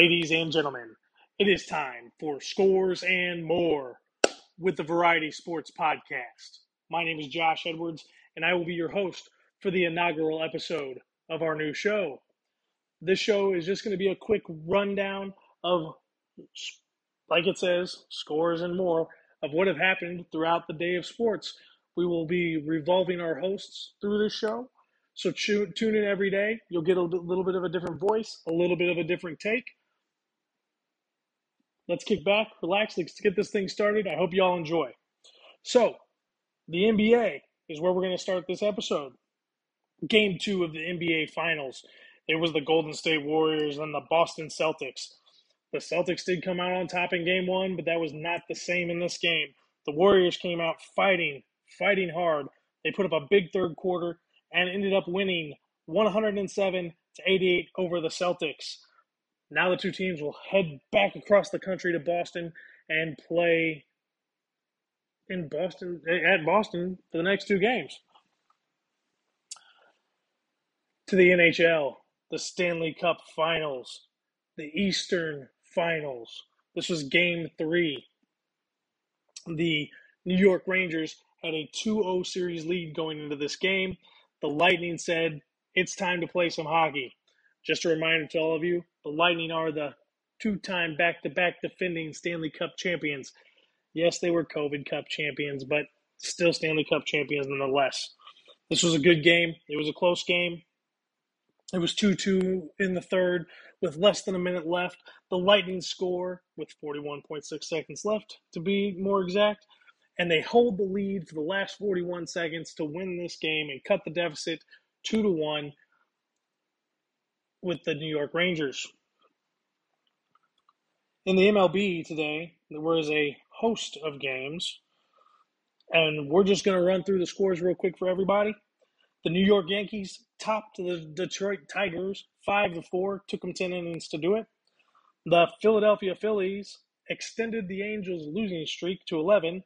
Ladies and gentlemen, it is time for Scores and More with the Variety Sports Podcast. My name is Josh Edwards, and I will be your host for the inaugural episode of our new show. This show is just going to be a quick rundown of, like it says, scores and more of what have happened throughout the day of sports. We will be revolving our hosts through this show. So tune in every day. You'll get a little bit of a different voice, a little bit of a different take. Let's kick back, relax, let's get this thing started. I hope you all enjoy. So, the NBA is where we're going to start this episode. Game two of the NBA Finals. It was the Golden State Warriors and the Boston Celtics. The Celtics did come out on top in game one, but that was not the same in this game. The Warriors came out fighting, fighting hard. They put up a big third quarter and ended up winning 107 to 88 over the Celtics. Now the two teams will head back across the country to Boston and play in Boston at Boston for the next two games. To the NHL, the Stanley Cup Finals, the Eastern Finals. This was game 3. The New York Rangers had a 2-0 series lead going into this game the Lightning said, It's time to play some hockey. Just a reminder to all of you the Lightning are the two time back to back defending Stanley Cup champions. Yes, they were COVID Cup champions, but still Stanley Cup champions nonetheless. This was a good game. It was a close game. It was 2 2 in the third with less than a minute left. The Lightning score with 41.6 seconds left, to be more exact and they hold the lead for the last 41 seconds to win this game and cut the deficit 2 to 1 with the New York Rangers. In the MLB today, there was a host of games, and we're just going to run through the scores real quick for everybody. The New York Yankees topped the Detroit Tigers 5 to 4, took them 10 innings to do it. The Philadelphia Phillies extended the Angels' losing streak to 11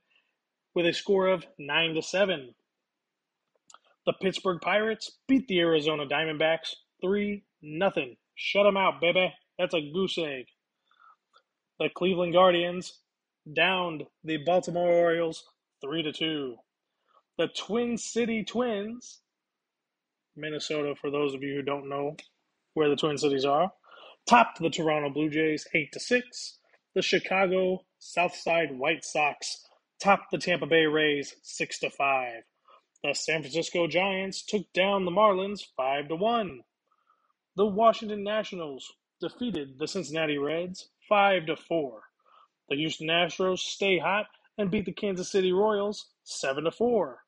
with a score of 9 to 7. The Pittsburgh Pirates beat the Arizona Diamondbacks 3 nothing. Shut them out, baby. That's a goose egg. The Cleveland Guardians downed the Baltimore Orioles 3 to 2. The Twin City Twins, Minnesota for those of you who don't know where the Twin Cities are, topped the Toronto Blue Jays 8 to 6. The Chicago Southside White Sox topped the Tampa Bay Rays 6 to 5. The San Francisco Giants took down the Marlins 5 to 1. The Washington Nationals defeated the Cincinnati Reds 5 to 4. The Houston Astros stay hot and beat the Kansas City Royals 7 to 4.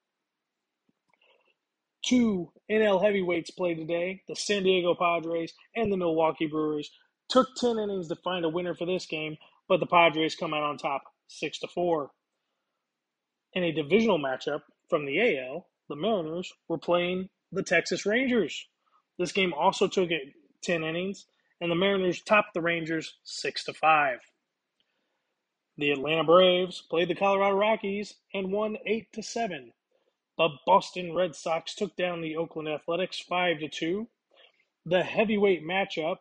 Two NL heavyweights played today. The San Diego Padres and the Milwaukee Brewers took 10 innings to find a winner for this game, but the Padres come out on top 6 to 4. In a divisional matchup from the AL, the Mariners were playing the Texas Rangers. This game also took it 10 innings, and the Mariners topped the Rangers 6 to 5. The Atlanta Braves played the Colorado Rockies and won 8 to 7. The Boston Red Sox took down the Oakland Athletics 5 to 2. The heavyweight matchup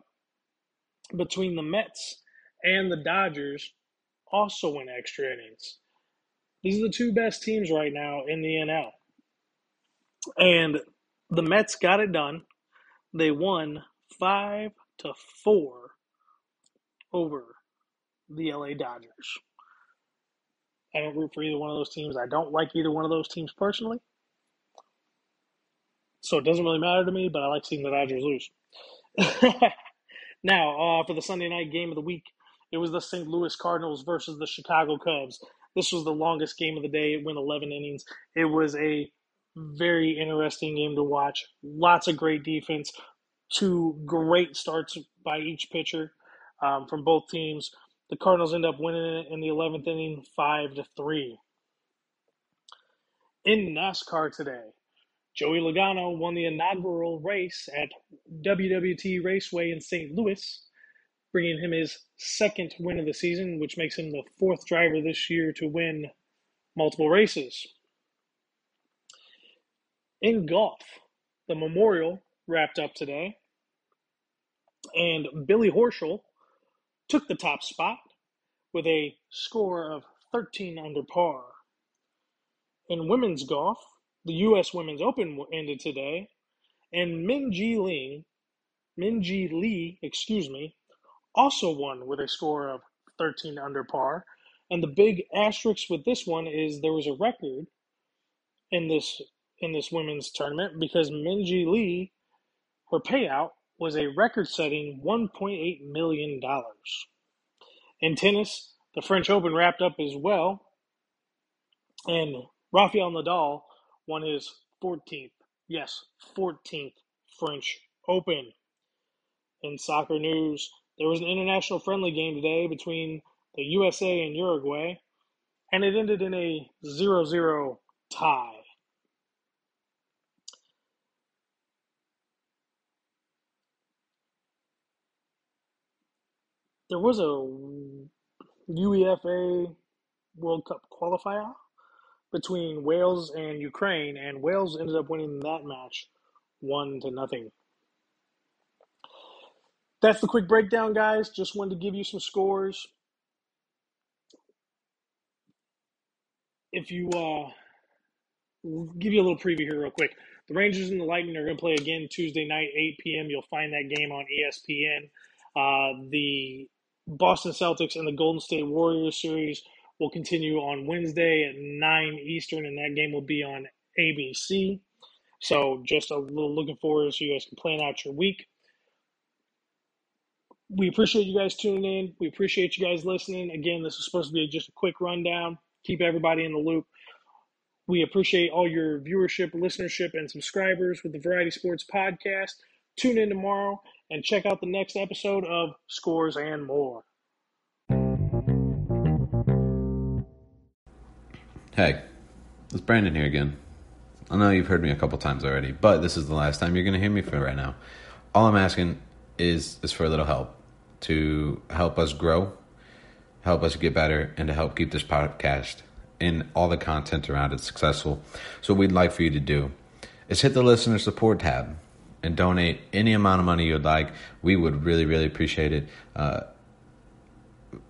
between the Mets and the Dodgers also went extra innings. These are the two best teams right now in the NL. And the Mets got it done. They won five to four over the LA Dodgers. I don't root for either one of those teams. I don't like either one of those teams personally. So it doesn't really matter to me, but I like seeing the Dodgers lose. now, uh, for the Sunday night game of the week, it was the St. Louis Cardinals versus the Chicago Cubs. This was the longest game of the day. It went 11 innings. It was a very interesting game to watch. Lots of great defense. Two great starts by each pitcher um, from both teams. The Cardinals end up winning it in the 11th inning, five to three. In NASCAR today, Joey Logano won the inaugural race at WWT Raceway in St. Louis bringing him his second win of the season, which makes him the fourth driver this year to win multiple races. In golf, the Memorial wrapped up today, and Billy Horschel took the top spot with a score of 13 under par. In women's golf, the U.S. Women's Open ended today, and Min Ji Lee, Minjee Lee, excuse me, also won with a score of 13 under par. And the big asterisk with this one is there was a record in this in this women's tournament because Minjee Lee, her payout was a record-setting 1.8 million dollars. In tennis, the French Open wrapped up as well, and Rafael Nadal won his 14th, yes, 14th French Open. In soccer news, there was an international friendly game today between the USA and Uruguay, and it ended in a 0 0 tie. There was a UEFA World Cup qualifier between Wales and Ukraine, and Wales ended up winning that match one to nothing. That's the quick breakdown, guys. Just wanted to give you some scores. If you uh, give you a little preview here, real quick. The Rangers and the Lightning are going to play again Tuesday night, 8 p.m. You'll find that game on ESPN. Uh, the Boston Celtics and the Golden State Warriors series will continue on Wednesday at 9 Eastern, and that game will be on ABC. So just a little looking forward so you guys can plan out your week we appreciate you guys tuning in. We appreciate you guys listening. Again, this is supposed to be just a quick rundown, keep everybody in the loop. We appreciate all your viewership, listenership, and subscribers with the Variety Sports Podcast. Tune in tomorrow and check out the next episode of Scores and More. Hey, it's Brandon here again. I know you've heard me a couple times already, but this is the last time you're going to hear me for right now. All I'm asking is is for a little help to help us grow, help us get better, and to help keep this podcast and all the content around it successful. So, what we'd like for you to do is hit the listener support tab and donate any amount of money you'd like. We would really, really appreciate it uh,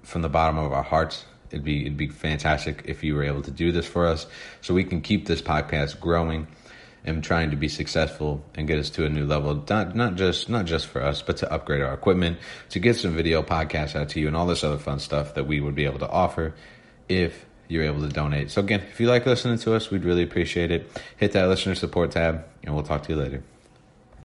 from the bottom of our hearts. It'd be it'd be fantastic if you were able to do this for us, so we can keep this podcast growing and trying to be successful and get us to a new level. Not not just not just for us, but to upgrade our equipment, to get some video podcasts out to you, and all this other fun stuff that we would be able to offer if you're able to donate. So again, if you like listening to us, we'd really appreciate it. Hit that listener support tab, and we'll talk to you later.